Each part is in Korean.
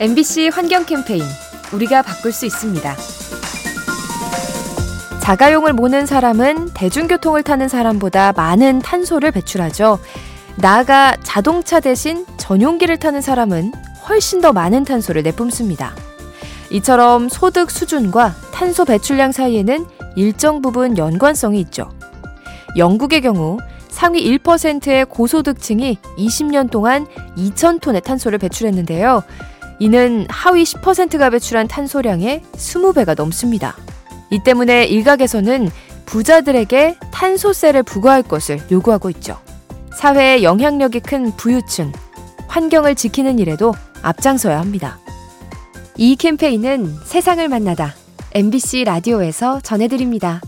MBC 환경 캠페인 우리가 바꿀 수 있습니다. 자가용을 모는 사람은 대중교통을 타는 사람보다 많은 탄소를 배출하죠. 나아가 자동차 대신 전용기를 타는 사람은 훨씬 더 많은 탄소를 내뿜습니다. 이처럼 소득 수준과 탄소 배출량 사이에는 일정 부분 연관성이 있죠. 영국의 경우 상위 1%의 고소득층이 20년 동안 2,000톤의 탄소를 배출했는데요. 이는 하위 10%가 배출한 탄소량의 20배가 넘습니다. 이 때문에 일각에서는 부자들에게 탄소세를 부과할 것을 요구하고 있죠. 사회에 영향력이 큰 부유층, 환경을 지키는 일에도 앞장서야 합니다. 이 캠페인은 세상을 만나다 MBC 라디오에서 전해드립니다.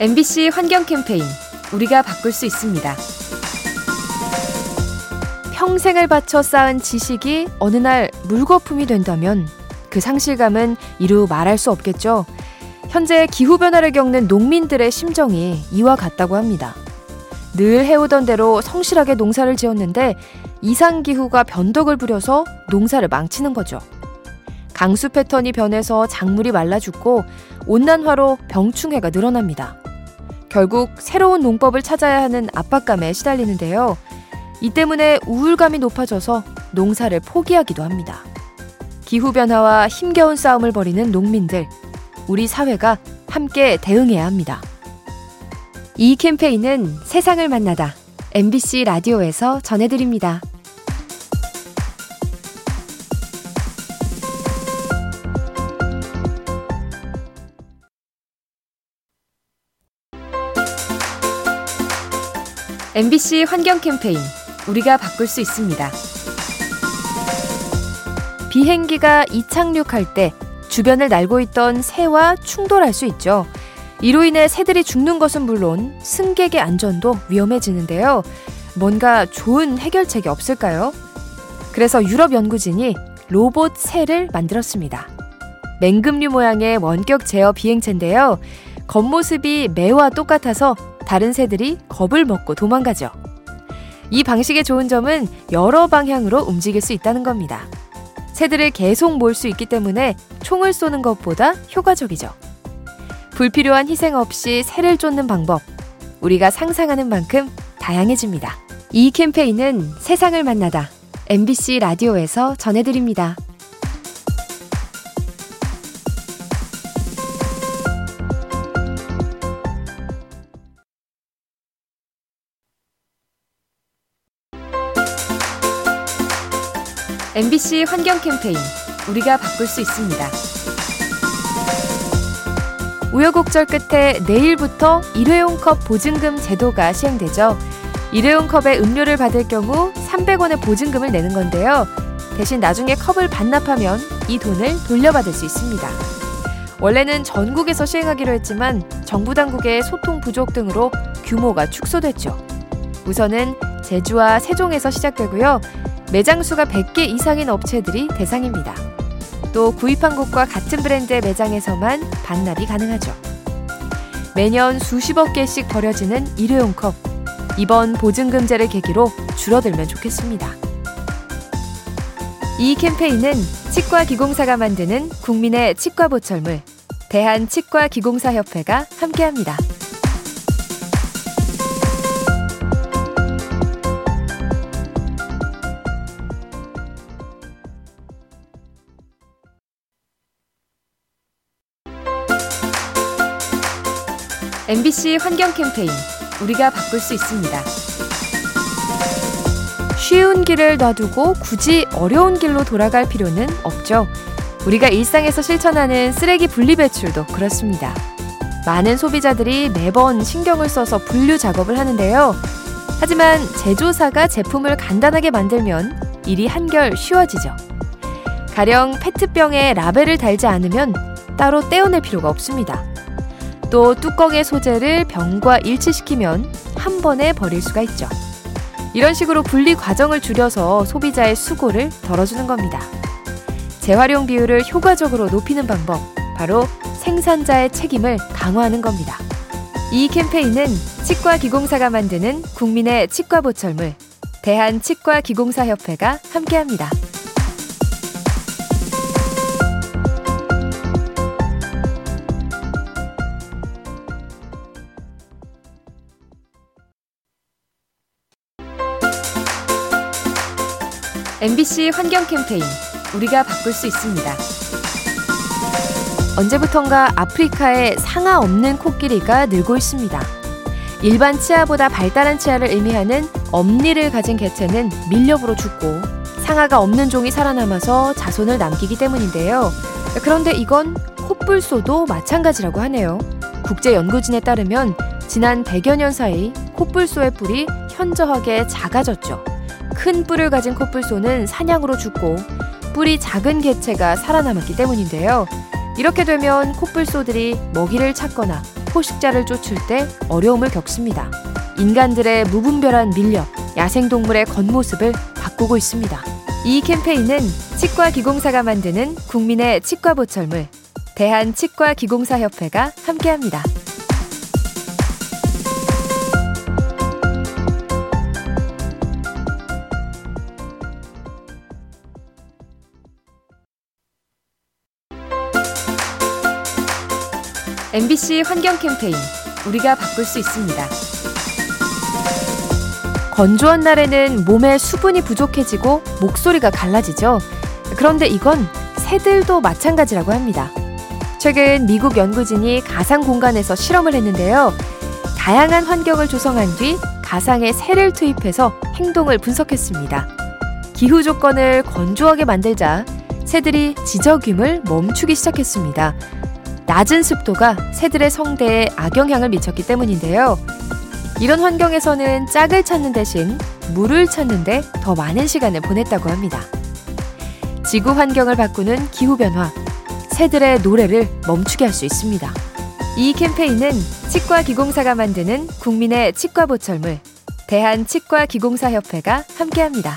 MBC 환경 캠페인 우리가 바꿀 수 있습니다. 평생을 바쳐 쌓은 지식이 어느 날 물거품이 된다면 그 상실감은 이루 말할 수 없겠죠. 현재 기후변화를 겪는 농민들의 심정이 이와 같다고 합니다. 늘 해오던 대로 성실하게 농사를 지었는데 이상기후가 변덕을 부려서 농사를 망치는 거죠. 강수 패턴이 변해서 작물이 말라 죽고 온난화로 병충해가 늘어납니다. 결국 새로운 농법을 찾아야 하는 압박감에 시달리는데요. 이 때문에 우울감이 높아져서 농사를 포기하기도 합니다. 기후변화와 힘겨운 싸움을 벌이는 농민들, 우리 사회가 함께 대응해야 합니다. 이 캠페인은 세상을 만나다 MBC 라디오에서 전해드립니다. MBC 환경 캠페인 우리가 바꿀 수 있습니다. 비행기가 이착륙할 때 주변을 날고 있던 새와 충돌할 수 있죠. 이로 인해 새들이 죽는 것은 물론 승객의 안전도 위험해지는데요. 뭔가 좋은 해결책이 없을까요? 그래서 유럽 연구진이 로봇 새를 만들었습니다. 맹금류 모양의 원격 제어 비행체인데요. 겉모습이 매와 똑같아서 다른 새들이 겁을 먹고 도망가죠. 이 방식의 좋은 점은 여러 방향으로 움직일 수 있다는 겁니다. 새들을 계속 몰 수 있기 때문에 총을 쏘는 것보다 효과적이죠. 불필요한 희생 없이 새를 쫓는 방법. 우리가 상상하는 만큼 다양해집니다. 이 캠페인은 세상을 만나다 MBC 라디오에서 전해드립니다. MBC 환경 캠페인 우리가 바꿀 수 있습니다. 우여곡절 끝에 내일부터 일회용 컵 보증금 제도가 시행되죠. 일회용 컵에 음료를 받을 경우 300원의 보증금을 내는 건데요. 대신 나중에 컵을 반납하면 이 돈을 돌려받을 수 있습니다. 원래는 전국에서 시행하기로 했지만 정부 당국의 소통 부족 등으로 규모가 축소됐죠. 우선은 제주와 세종에서 시작되고요. 매장 수가 100개 이상인 업체들이 대상입니다. 또 구입한 곳과 같은 브랜드의 매장에서만 반납이 가능하죠. 매년 수십억 개씩 버려지는 일회용 컵. 이번 보증금제를 계기로 줄어들면 좋겠습니다. 이 캠페인은 치과기공사가 만드는 국민의 치과보철물 대한치과기공사협회가 함께합니다. MBC 환경 캠페인 우리가 바꿀 수 있습니다. 쉬운 길을 놔두고 굳이 어려운 길로 돌아갈 필요는 없죠. 우리가 일상에서 실천하는 쓰레기 분리 배출도 그렇습니다. 많은 소비자들이 매번 신경을 써서 분류 작업을 하는데요. 하지만 제조사가 제품을 간단하게 만들면 일이 한결 쉬워지죠. 가령 페트병에 라벨을 달지 않으면 따로 떼어낼 필요가 없습니다. 또 뚜껑의 소재를 병과 일치시키면 한 번에 버릴 수가 있죠. 이런 식으로 분리 과정을 줄여서 소비자의 수고를 덜어주는 겁니다. 재활용 비율을 효과적으로 높이는 방법 바로 생산자의 책임을 강화하는 겁니다. 이 캠페인은 치과 기공사가 만드는 국민의 치과 보철물 대한치과기공사협회가 함께합니다. MBC 환경 캠페인 우리가 바꿀 수 있습니다. 언제부턴가 아프리카에 상아 없는 코끼리가 늘고 있습니다. 일반 치아보다 발달한 치아를 의미하는 엄니를 가진 개체는 밀렵으로 죽고 상아가 없는 종이 살아남아서 자손을 남기기 때문인데요. 그런데 이건 코뿔소도 마찬가지라고 하네요. 국제연구진에 따르면 지난 100여 년 사이 코뿔소의 뿔이 현저하게 작아졌죠. 큰 뿔을 가진 코뿔소는 사냥으로 죽고 뿔이 작은 개체가 살아남았기 때문인데요. 이렇게 되면 코뿔소들이 먹이를 찾거나 포식자를 쫓을 때 어려움을 겪습니다. 인간들의 무분별한 밀렵, 야생동물의 겉모습을 바꾸고 있습니다. 이 캠페인은 치과기공사가 만드는 국민의 치과보철물, 대한치과기공사협회가 함께합니다. MBC 환경 캠페인 우리가 바꿀 수 있습니다. 건조한 날에는 몸에 수분이 부족해지고 목소리가 갈라지죠. 그런데 이건 새들도 마찬가지라고 합니다. 최근 미국 연구진이 가상 공간에서 실험을 했는데요. 다양한 환경을 조성한 뒤 가상의 새를 투입해서 행동을 분석했습니다. 기후 조건을 건조하게 만들자 새들이 지저귀을 멈추기 시작했습니다. 낮은 습도가 새들의 성대에 악영향을 미쳤기 때문인데요. 이런 환경에서는 짝을 찾는 대신 물을 찾는데 더 많은 시간을 보냈다고 합니다. 지구 환경을 바꾸는 기후변화, 새들의 노래를 멈추게 할 수 있습니다. 이 캠페인은 치과기공사가 만드는 국민의 치과보철물, 대한치과기공사협회가 함께합니다.